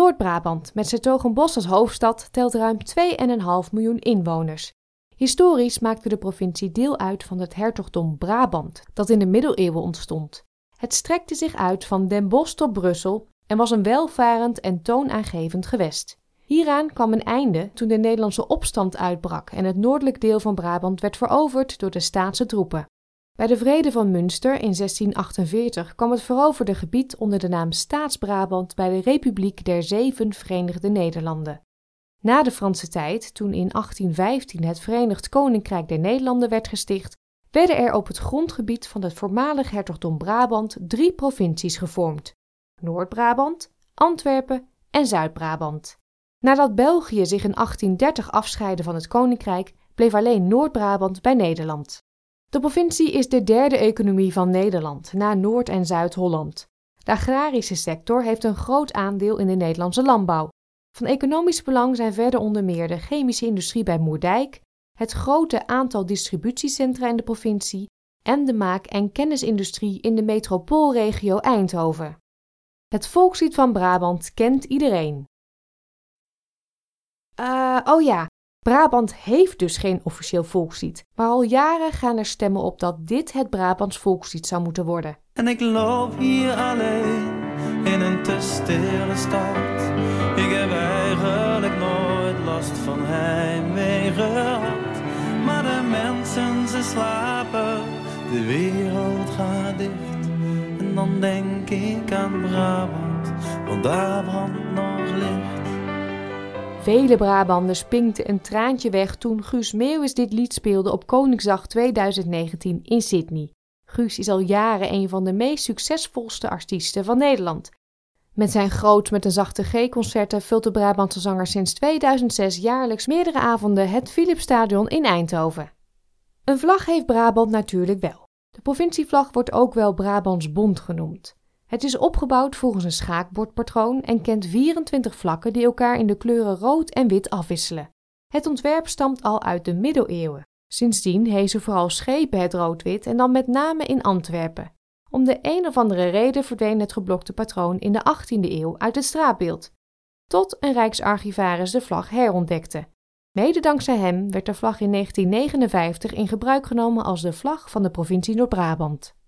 Noord-Brabant, met Sertogenbosch als hoofdstad, telt ruim 2,5 miljoen inwoners. Historisch maakte de provincie deel uit van het hertogdom Brabant, dat in de middeleeuwen ontstond. Het strekte zich uit van Den Bosch tot Brussel en was een welvarend en toonaangevend gewest. Hieraan kwam een einde toen de Nederlandse opstand uitbrak en het noordelijk deel van Brabant werd veroverd door de staatse troepen. Bij de Vrede van Münster in 1648 kwam het veroverde gebied onder de naam Staats-Brabant bij de Republiek der Zeven Verenigde Nederlanden. Na de Franse tijd, toen in 1815 het Verenigd Koninkrijk der Nederlanden werd gesticht, werden er op het grondgebied van het voormalig hertogdom Brabant drie provincies gevormd: Noord-Brabant, Antwerpen en Zuid-Brabant. Nadat België zich in 1830 afscheidde van het koninkrijk, bleef alleen Noord-Brabant bij Nederland. De provincie is de derde economie van Nederland, na Noord- en Zuid-Holland. De agrarische sector heeft een groot aandeel in de Nederlandse landbouw. Van economisch belang zijn verder onder meer de chemische industrie bij Moerdijk, het grote aantal distributiecentra in de provincie en de maak- en kennisindustrie in de metropoolregio Eindhoven. Het volkslied van Brabant kent iedereen. Uh, oh ja, Brabant heeft dus geen officieel volkslied, maar al jaren gaan er stemmen op dat dit het Brabants volkslied zou moeten worden. En ik loop hier alleen in een te stille stad. Ik heb eigenlijk nooit last van heimwee gehad. Maar de mensen ze slapen, de wereld gaat dicht. En dan denk ik aan Brabant, want daar brandt nog licht. Vele Brabanders pinkten een traantje weg toen Guus Meeuwis dit lied speelde op Koningsdag 2019 in Sydney. Guus is al jaren een van de meest succesvolste artiesten van Nederland. Met zijn Groot met een zachte G-concerten vult de Brabantse zanger sinds 2006 jaarlijks meerdere avonden het Philipsstadion in Eindhoven. Een vlag heeft Brabant natuurlijk wel. De provincievlag wordt ook wel Brabants Bond genoemd. Het is opgebouwd volgens een schaakbordpatroon en kent 24 vlakken die elkaar in de kleuren rood en wit afwisselen. Het ontwerp stamt al uit de middeleeuwen. Sindsdien hezen vooral schepen het rood-wit en dan met name in Antwerpen. Om de een of andere reden verdween het geblokte patroon in de 18e eeuw uit het straatbeeld, tot een rijksarchivaris de vlag herontdekte. Mede dankzij hem werd de vlag in 1959 in gebruik genomen als de vlag van de provincie Noord-Brabant.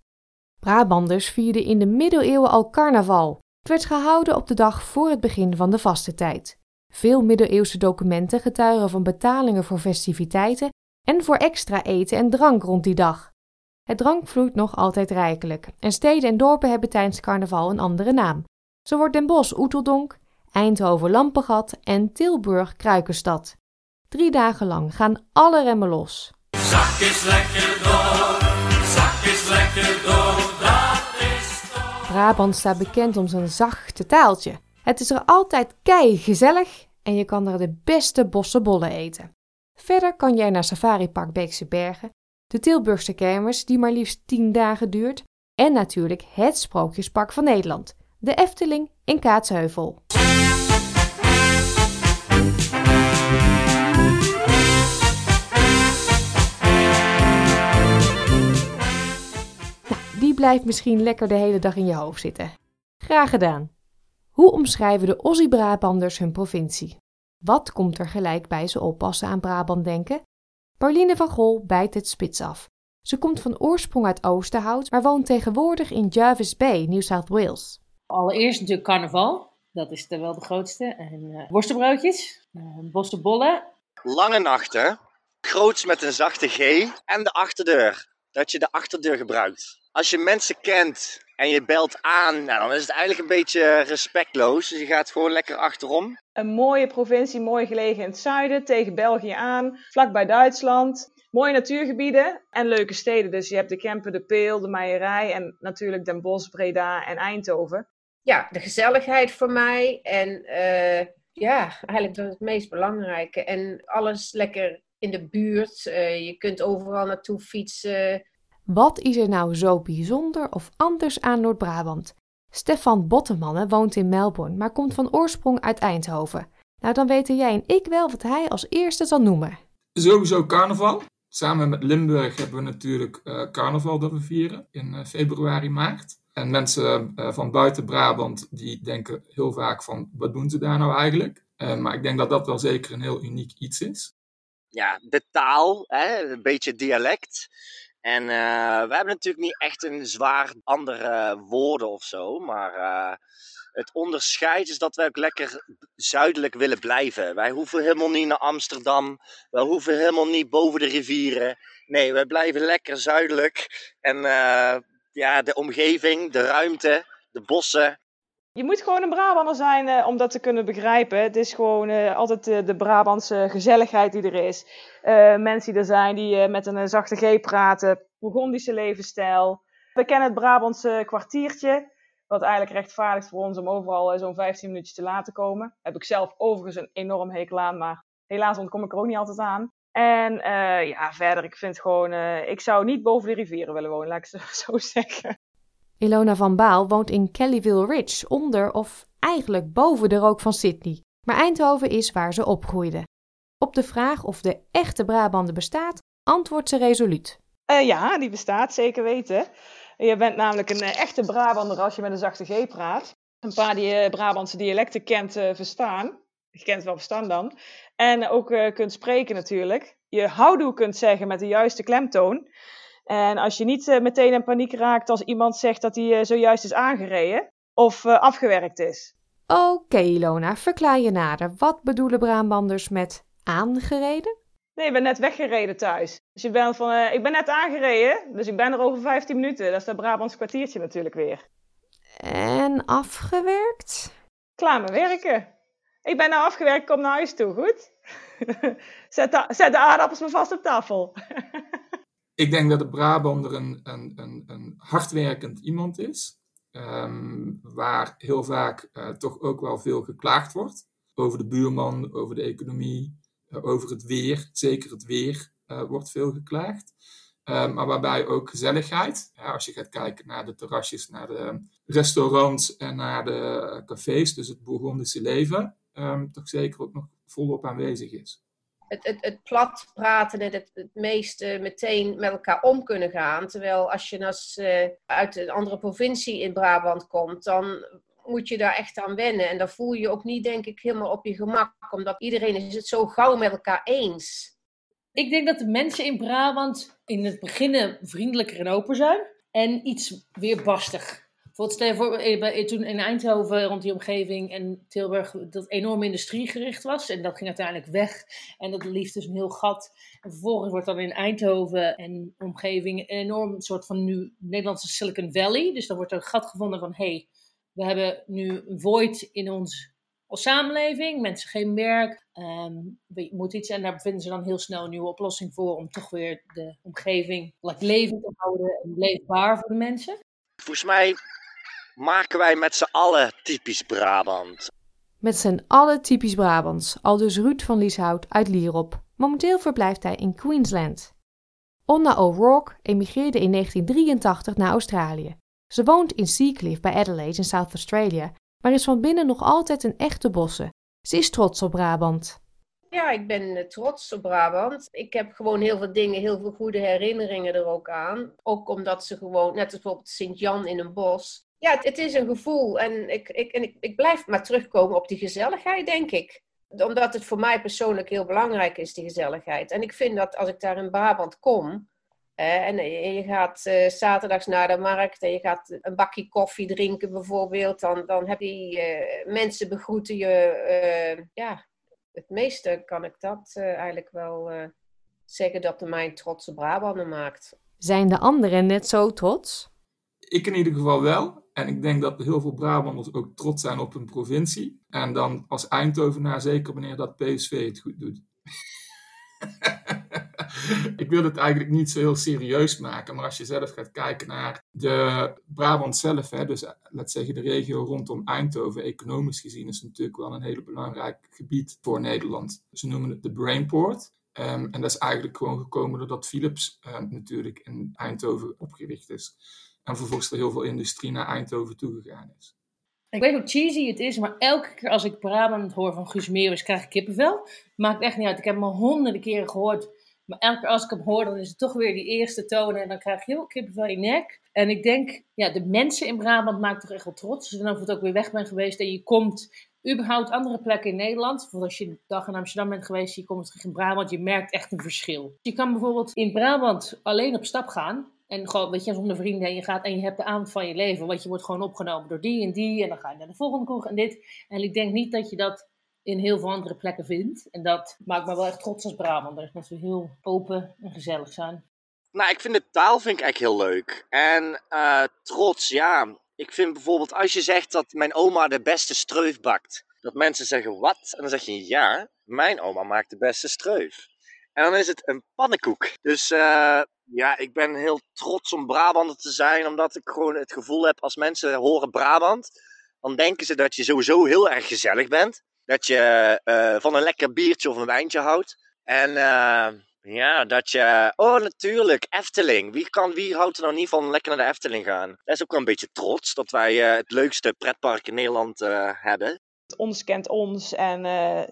Brabanders vierden in de middeleeuwen al carnaval. Het werd gehouden op de dag voor het begin van de vaste tijd. Veel middeleeuwse documenten getuigen van betalingen voor festiviteiten en voor extra eten en drank rond die dag. Het drank vloeit nog altijd rijkelijk en steden en dorpen hebben tijdens carnaval een andere naam. Zo wordt Den Bosch Oeteldonk, Eindhoven Lampengat en Tilburg Kruikenstad. Drie dagen lang gaan alle remmen los. Zak lekker door, zak lekker door. Brabant staat bekend om zijn zachte taaltje. Het is er altijd kei gezellig en je kan er de beste bossenbollen eten. Verder kan jij naar Safari Park Beekse Bergen, de Tilburgse kermis die maar liefst 10 dagen duurt en natuurlijk het Sprookjespark van Nederland, de Efteling in Kaatsheuvel. Blijft misschien lekker de hele dag in je hoofd zitten. Graag gedaan. Hoe omschrijven de Aussie-Brabanders hun provincie? Wat komt er gelijk bij ze oppassen aan Brabant denken? Pauline van Gol bijt het spits af. Ze komt van oorsprong uit Oosterhout, maar woont tegenwoordig in Jervis Bay, New South Wales. Allereerst natuurlijk carnaval. Dat is er wel de grootste. En uh, worstenbroodjes, uh, bossenbollen. Lange nachten, groots met een zachte G en de achterdeur. Dat je de achterdeur gebruikt. Als je mensen kent en je belt aan, nou, dan is het eigenlijk een beetje respectloos. Dus je gaat gewoon lekker achterom. Een mooie provincie, mooi gelegen in het zuiden, tegen België aan, vlakbij Duitsland. Mooie natuurgebieden en leuke steden. Dus je hebt de Kempen, de Peel, de Meierij en natuurlijk Den Bosch, Breda en Eindhoven. Ja, de gezelligheid voor mij en uh, ja, eigenlijk dat is het meest belangrijke. En alles lekker in de buurt. Uh, je kunt overal naartoe fietsen. Wat is er nou zo bijzonder of anders aan Noord-Brabant? Stefan Bottemanne woont in Melbourne, maar komt van oorsprong uit Eindhoven. Nou, dan weten jij en ik wel wat hij als eerste zal noemen. Sowieso carnaval. Samen met Limburg hebben we natuurlijk uh, carnaval dat we vieren in uh, februari, maart. En mensen uh, van buiten Brabant, die denken heel vaak van, wat doen ze daar nou eigenlijk? Uh, maar ik denk dat dat wel zeker een heel uniek iets is. Ja, de taal, hè, een beetje dialect. En uh, we hebben natuurlijk niet echt een zwaar andere woorden of zo, maar het onderscheid is dat wij ook lekker zuidelijk willen blijven. Wij hoeven helemaal niet naar Amsterdam. Wij hoeven helemaal niet boven de rivieren. Nee, wij blijven lekker zuidelijk. En uh, ja, de omgeving, de ruimte, de bossen. Je moet gewoon een Brabander zijn uh, om dat te kunnen begrijpen. Het is gewoon uh, altijd de, de Brabantse gezelligheid die er is. mensen die er zijn die met een zachte G praten. Burgondische levensstijl. We kennen het Brabantse kwartiertje. Wat eigenlijk rechtvaardigt voor ons om overal zo'n 15 minuutjes te laten komen. Heb ik zelf overigens een enorm hekel aan, maar helaas ontkom ik er ook niet altijd aan. En ja, verder, ik vind gewoon, ik zou niet boven de rivieren willen wonen, laat ik het zo zeggen. Ilona van Baal woont in Kellyville Ridge, onder of eigenlijk boven de rook van Sydney. Maar Eindhoven is waar ze opgroeide. Op de vraag of de echte Brabander bestaat, antwoordt ze resoluut. Uh, ja, die bestaat, zeker weten. Je bent namelijk een echte Brabander als je met een zachte G praat. Een paar die Brabantse dialecten kent verstaan. Je kent wel verstaan dan. En ook uh, kunt spreken natuurlijk. Je houdoe kunt zeggen met de juiste klemtoon. En als je niet uh, meteen in paniek raakt als iemand zegt dat hij uh, zojuist is aangereden of afgewerkt is. Oké, okay, Ilona, verklaar je nader. Wat bedoelen Brabanders met aangereden? Nee, ik ben net weggereden thuis. Dus je bent van, ik ben net aangereden, dus ik ben er over 15 minuten. Dat is dat Brabants kwartiertje natuurlijk weer. En afgewerkt? Klaar met werken. Ik ben nou afgewerkt, kom naar huis toe, goed? zet, de, zet de aardappels maar vast op tafel. ik denk dat de Brabander een, een, een, een hardwerkend iemand is. Um, waar heel vaak uh, toch ook wel veel geklaagd wordt. Over de buurman, over de economie, uh, over het weer. Zeker het weer uh, wordt veel geklaagd. Um, maar waarbij ook gezelligheid. Als je gaat kijken naar de terrasjes, naar de restaurants en naar de cafés, dus het Bourgondische leven, um, toch zeker ook nog volop aanwezig is. Het, het, plat praten en het, meeste meteen met elkaar om kunnen gaan. Terwijl als je als, uh, uit een andere provincie in Brabant komt, dan moet je daar echt aan wennen. En dan voel je je ook niet, denk ik, helemaal op je gemak. Omdat iedereen is het zo gauw met elkaar eens. Ik denk dat de mensen in Brabant in het begin vriendelijker en open zijn. En iets weerbarstig. Bijvoorbeeld, stel voor, eh, toen in Eindhoven rond die omgeving en Tilburg dat enorm industriegericht was. En dat ging uiteindelijk weg. En dat liefde dus een heel gat. En vervolgens wordt dan in Eindhoven en omgeving een enorm soort van nu Nederlandse Silicon Valley. Dus dan wordt er een gat gevonden van, hé, hey, we hebben nu een void in ons samenleving. Mensen geen werk, um, je moet iets. En daar vinden ze dan heel snel een nieuwe oplossing voor om toch weer de omgeving levend te houden en leefbaar voor de mensen. Volgens mij maken wij met z'n allen typisch Brabant. Met z'n allen typisch Brabants, al dus Ruud van Lieshout uit Lierop. Momenteel verblijft hij in Queensland. Onna O'Rourke emigreerde in 1983 naar Australië. Ze woont in Seacliff bij Adelaide in South Australia, maar is van binnen nog altijd een echte bosse. Ze is trots op Brabant. Ja, ik ben eh, trots op Brabant. Ik heb gewoon heel veel dingen, heel veel goede herinneringen er ook aan. Ook omdat ze gewoon, net als bijvoorbeeld Sint-Jan in een bos, ja, het, is een gevoel. En, ik, ik, en ik, ik blijf maar terugkomen op die gezelligheid, denk ik. Omdat het voor mij persoonlijk heel belangrijk is, die gezelligheid. En ik vind dat als ik daar in Brabant kom. en je gaat uh, zaterdags naar de markt en je gaat een bakje koffie drinken bijvoorbeeld. Dan, dan heb je uh, mensen begroeten je. Uh, ja, het meeste kan ik dat eigenlijk wel zeggen dat de mij een trotse Brabander maakt. Zijn de anderen net zo trots? Ik in ieder geval wel. En ik denk dat heel veel Brabanders ook trots zijn op hun provincie. En dan als Eindhovenaar zeker wanneer dat PSV het goed doet. ik wil het eigenlijk niet zo heel serieus maken, maar als je zelf gaat kijken naar de Brabant zelf, hè, dus laat zeggen de regio rondom Eindhoven, economisch gezien is het natuurlijk wel een hele belangrijk gebied voor Nederland. Ze noemen het de Brainport. Um, en dat is eigenlijk gewoon gekomen doordat Philips uh, natuurlijk in Eindhoven opgericht is. En vervolgens er heel veel industrie naar Eindhoven toegegaan is. Ik weet hoe cheesy het is, maar elke keer als ik Brabant hoor van Guus Meeuwis, krijg ik kippenvel. Maakt echt niet uit. Ik heb hem al honderden keren gehoord Maar elke keer als ik hem hoor, dan is het toch weer die eerste tonen. En dan krijg je heel kippenvel in je nek. En ik denk, ja, de mensen in Brabant maken toch echt wel trots. Dus dan of het ook weer weg bent geweest en je komt überhaupt andere plekken in Nederland. Bijvoorbeeld als je een dag in Amsterdam bent geweest, je komt terug in Brabant, je merkt echt een verschil. Je kan bijvoorbeeld in Brabant alleen op stap gaan. En gewoon, weet je, zonder vrienden en je gaat en je hebt de avond van je leven. Want je wordt gewoon opgenomen door die en die. En dan ga je naar de volgende kroeg en dit. En ik denk niet dat je dat in heel veel andere plekken vindt. En dat maakt me wel echt trots als Brabander. Dat we heel open en gezellig zijn. Nou, ik vind de taal vind ik echt heel leuk. En uh, trots, ja. Ik vind bijvoorbeeld als je zegt dat mijn oma de beste streuf bakt. Dat mensen zeggen, wat? En dan zeg je, ja, mijn oma maakt de beste streuf. En dan is het een pannenkoek. Dus uh, ja, ik ben heel trots om Brabander te zijn. Omdat ik gewoon het gevoel heb, als mensen horen Brabant... dan denken ze dat je sowieso heel erg gezellig bent. Dat je uh, van een lekker biertje of een wijntje houdt. En uh, ja, dat je... Oh, natuurlijk, Efteling. Wie, kan, wie houdt er nou niet van lekker naar de Efteling gaan? Dat is ook wel een beetje trots dat wij het leukste pretpark in Nederland hebben. Ons kent ons en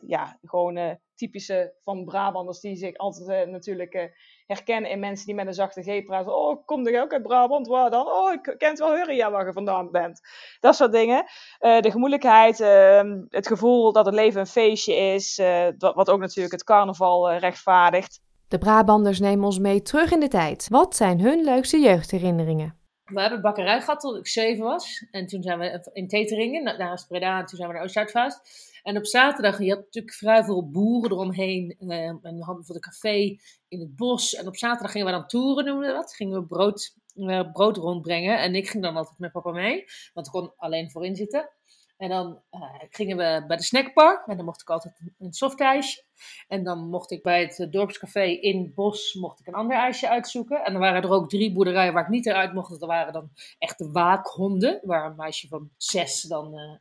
ja, gewoon typische van Brabanders die zich altijd natuurlijk herkennen in mensen die met een zachte G praten. Oh, kom je ook uit Brabant? Waar dan? Oh, ik ken het wel ja, waar je vandaan bent. Dat soort dingen. Uh, de gemoedelijkheid, uh, het gevoel dat het leven een feestje is, uh, wat ook natuurlijk het carnaval rechtvaardigt. De Brabanders nemen ons mee terug in de tijd. Wat zijn hun leukste jeugdherinneringen? We hebben bakkerij gehad tot ik zeven was. En toen zijn we in Teteringen, naast Breda, en toen zijn we naar Oost-Zuidvaast. En op zaterdag, je had natuurlijk vrij veel boeren eromheen. Uh, en we hadden voor de café in het bos. En op zaterdag gingen we dan toeren, noemen we dat. Gingen we brood, uh, brood rondbrengen. En ik ging dan altijd met papa mee, want ik kon alleen voorin zitten. En dan uh, gingen we bij de snackbar. En dan mocht ik altijd een softijsje. En dan mocht ik bij het dorpscafé in het bos mocht ik een ander ijsje uitzoeken. En dan waren er ook drie boerderijen waar ik niet eruit mocht. Dat waren dan echte waakhonden. Waar een meisje van zes dan...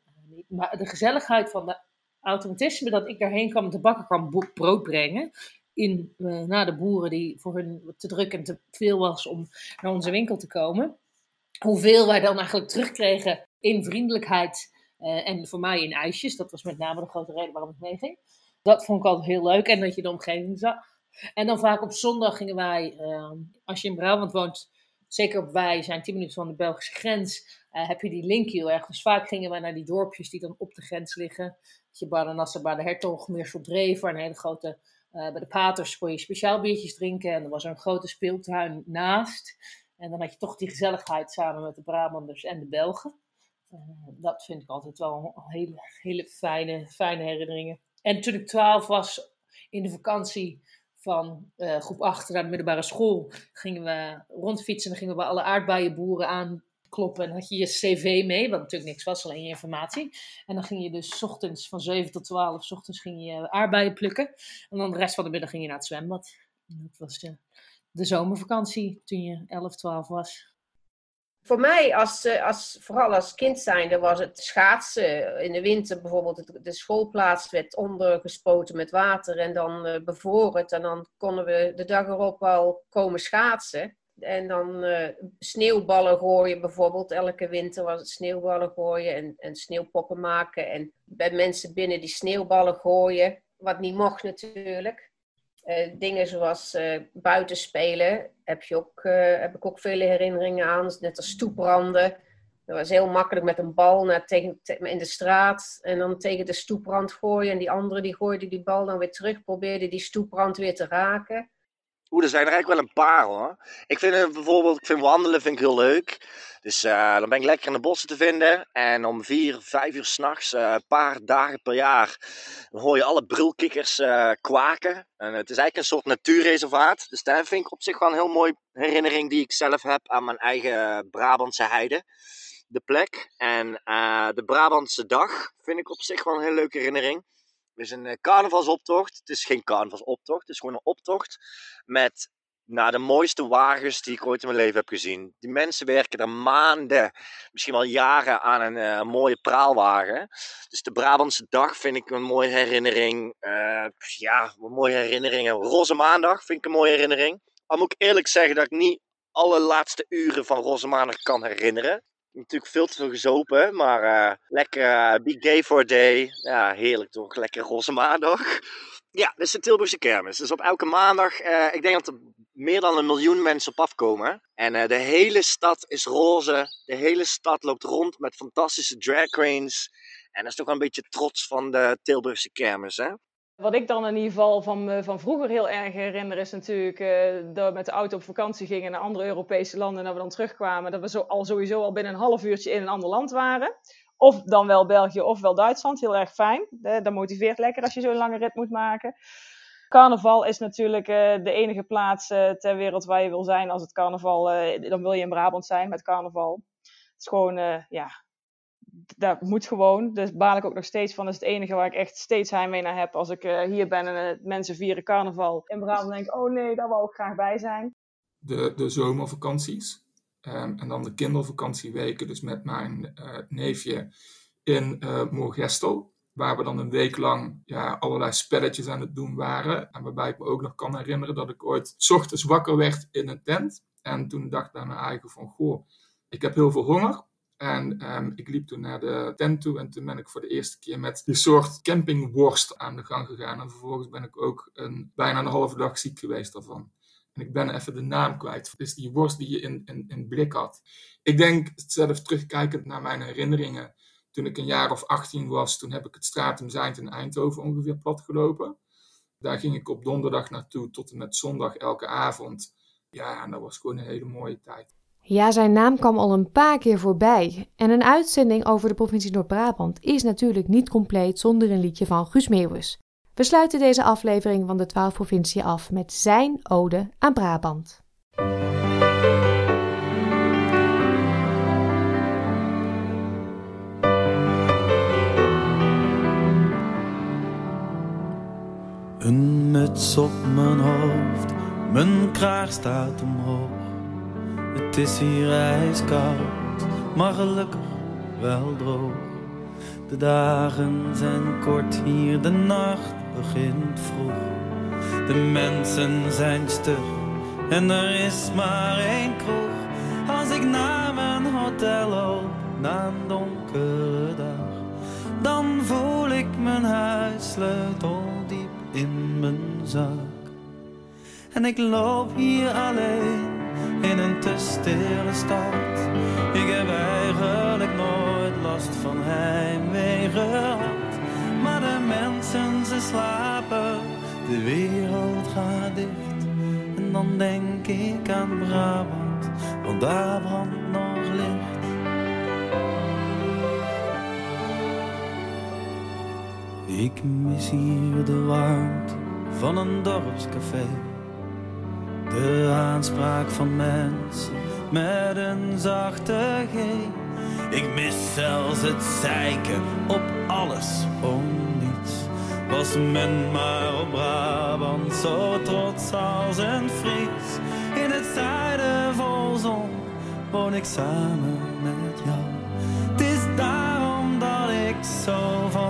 Maar de gezelligheid van de automatisme dat ik daarheen kwam te bakken kwam brood brengen. In, uh, naar de boeren die voor hun te druk en te veel was om naar onze winkel te komen. Hoeveel wij dan eigenlijk terugkregen in vriendelijkheid uh, en voor mij in ijsjes. Dat was met name de grote reden waarom ik meeging. Dat vond ik altijd heel leuk en dat je de omgeving zag. En dan vaak op zondag gingen wij, uh, als je in Brabant woont, zeker op wij zijn 10 minuten van de Belgische grens, uh, heb je die link heel erg. Dus vaak gingen wij naar die dorpjes die dan op de grens liggen je Baranassa bij de Hertog, Meersoldreef, waar een hele grote, uh, bij de Paters kon je speciaal biertjes drinken. En er was een grote speeltuin naast. En dan had je toch die gezelligheid samen met de Brabanders en de Belgen. Uh, dat vind ik altijd wel hele, hele fijne, fijne herinneringen. En toen ik twaalf was, in de vakantie van uh, groep 8 naar de middelbare school, gingen we rondfietsen en gingen we bij alle aardbeienboeren aan kloppen. En had je je cv mee, wat natuurlijk niks was, alleen je informatie. En dan ging je dus ochtends van 7 tot 12, s ochtends ging je aardbeien plukken. En dan de rest van de middag ging je naar het zwembad. Dat was de, de zomervakantie toen je 11, 12 was. Voor mij, als, eh, als, vooral als kind zijnde, was het schaatsen. In de winter bijvoorbeeld, de schoolplaats werd ondergespoten met water en dan bevroren. En dan konden we de dag erop al komen schaatsen. En dan uh, sneeuwballen gooien bijvoorbeeld. Elke winter was het sneeuwballen gooien en, en sneeuwpoppen maken. En bij mensen binnen die sneeuwballen gooien. Wat niet mocht natuurlijk. Uh, dingen zoals buiten spelen heb, je ook, heb ik ook vele herinneringen aan. Net als stoepranden. Dat was heel makkelijk met een bal naar tegen, in de straat. En dan tegen de stoeprand gooien. En die andere die gooide die bal dan weer terug. Probeerde die stoeprand weer te raken. Oeh, er zijn er eigenlijk wel een paar hoor. Ik vind bijvoorbeeld, ik vind wandelen vind ik heel leuk. Dus uh, dan ben ik lekker in de bossen te vinden. En om vier, vijf uur s'nachts, uh, een paar dagen per jaar, dan hoor je alle brulkikkers uh, kwaken. En het is eigenlijk een soort natuurreservaat. Dus daar vind ik op zich wel een heel mooie herinnering die ik zelf heb aan mijn eigen Brabantse heide. De plek. En de Brabantse dag vind ik op zich wel een heel leuke herinnering. Is een carnavalsoptocht. Het is geen carnavalsoptocht. Het is gewoon een optocht met nou, de mooiste wagens die ik ooit in mijn leven heb gezien. Die mensen werken er maanden, misschien wel jaren aan een uh, mooie praalwagen. Dus de Brabantse dag vind ik een mooie herinnering. Uh, ja, een mooie herinneringen. Roze Maandag vind ik een mooie herinnering. Al moet ik eerlijk zeggen dat ik niet alle laatste uren van Roze Maandag kan herinneren. Natuurlijk veel te veel gezopen, maar uh, lekker uh, be gay for a day. Ja, heerlijk toch? Lekker roze maandag. Ja, dit is de Tilburgse kermis. Dus op elke maandag, uh, ik denk dat er meer dan een miljoen mensen op afkomen. En de hele stad is roze. De hele stad loopt rond met fantastische drag queens. En dat is toch wel een beetje trots van de Tilburgse kermis, hè? Wat ik dan in ieder geval van, van vroeger heel erg herinner is natuurlijk uh, dat we met de auto op vakantie gingen naar andere Europese landen en dat we dan terugkwamen. Dat we zo, al sowieso al binnen een half uurtje in een ander land waren. Of dan wel België of wel Duitsland. Heel erg fijn. Dat motiveert lekker als je zo'n lange rit moet maken. Carnaval is natuurlijk uh, de enige plaats ter wereld waar je wil zijn als het carnaval. dan wil je in Brabant zijn met carnaval. Het is gewoon, ja, dat moet gewoon. Dus baal ik ook nog steeds van. Dat is het enige waar ik echt steeds heimwee naar heb. Als ik uh, hier ben en uh, mensen vieren carnaval in Brabant, denk ik, oh nee, daar wil ik graag bij zijn. De, de zomervakanties um, en dan de kindervakantieweken, dus met mijn uh, neefje in Moorgestel. Waar we dan een week lang ja, allerlei spelletjes aan het doen waren. En waarbij ik me ook nog kan herinneren dat ik ooit ochtends wakker werd in een tent. En toen dacht ik bij mijn eigen van, goh, ik heb heel veel honger. En um, ik liep toen naar de tent toe en toen ben ik voor de eerste keer met die soort campingworst aan de gang gegaan. En vervolgens ben ik ook een, bijna een halve dag ziek geweest daarvan. En ik ben even de naam kwijt. Het is die worst die je in, in, in blik had. Ik denk, zelf terugkijkend naar mijn herinneringen, toen ik een jaar of 18 was, toen heb ik het Stratum Zijnd in Eindhoven ongeveer plat gelopen. Daar ging ik op donderdag naartoe tot en met zondag elke avond. Ja, en dat was gewoon een hele mooie tijd. Ja, zijn naam kwam al een paar keer voorbij. En een uitzending over de provincie Noord-Brabant is natuurlijk niet compleet zonder een liedje van Guus Meeuwis. We sluiten deze aflevering van de 12 provincie af met zijn ode aan Brabant. Een muts op mijn hoofd, mijn kraag staat omhoog. Het is hier ijskoud, maar gelukkig wel droog. De dagen zijn kort hier, de nacht begint vroeg. De mensen zijn stug en er is maar één kroeg. Als ik naar mijn hotel loop, na een donkere dag, dan voel ik mijn huissleutel diep in mijn zak. En ik loop hier alleen in een te stille stad. Ik heb eigenlijk nooit last van heimwee gehad. Maar de mensen, ze slapen, de wereld gaat dicht. En dan denk ik aan Brabant, want daar brandt nog licht. Ik mis hier de warmte van een dorpscafé de aanspraak van mensen met een zachte G. Ik mis zelfs het zeiken op alles om niets. Was men maar op Brabant zo trots als een Fries. In het zuiden vol zon woon ik samen met jou. Het is daarom dat ik zo van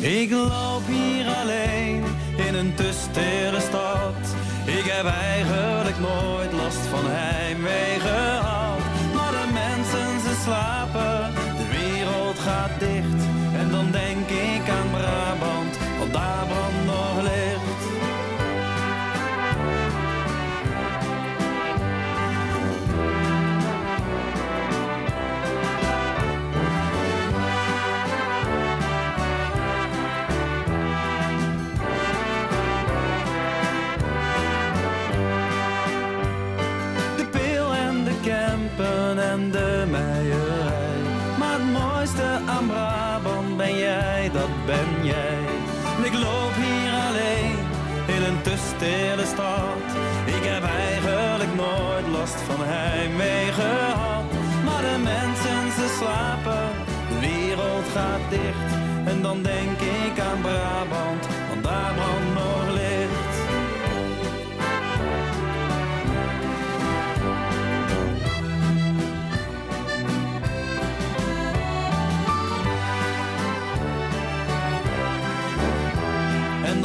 Ik loop hier alleen in een te stad. Ik heb eigenlijk nooit last van heimwee gehad. Maar de mensen ze slapen, de meierij. Maar het mooiste aan Brabant ben jij, dat ben jij. Ik loop hier alleen in een te stille stad. Ik heb eigenlijk nooit last van heimwee gehad. Maar de mensen, ze slapen, de wereld gaat dicht. En dan denk ik aan Brabant, want daar brandt nog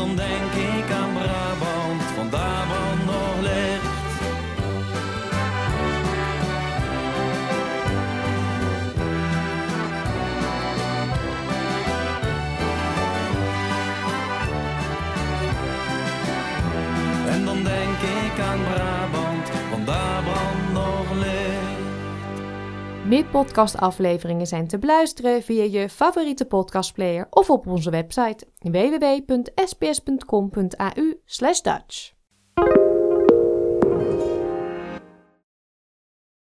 dan denk ik aan Brabant, want Meer podcastafleveringen zijn te beluisteren via je favoriete podcastplayer of op onze website www.sbs.com.au/dutch.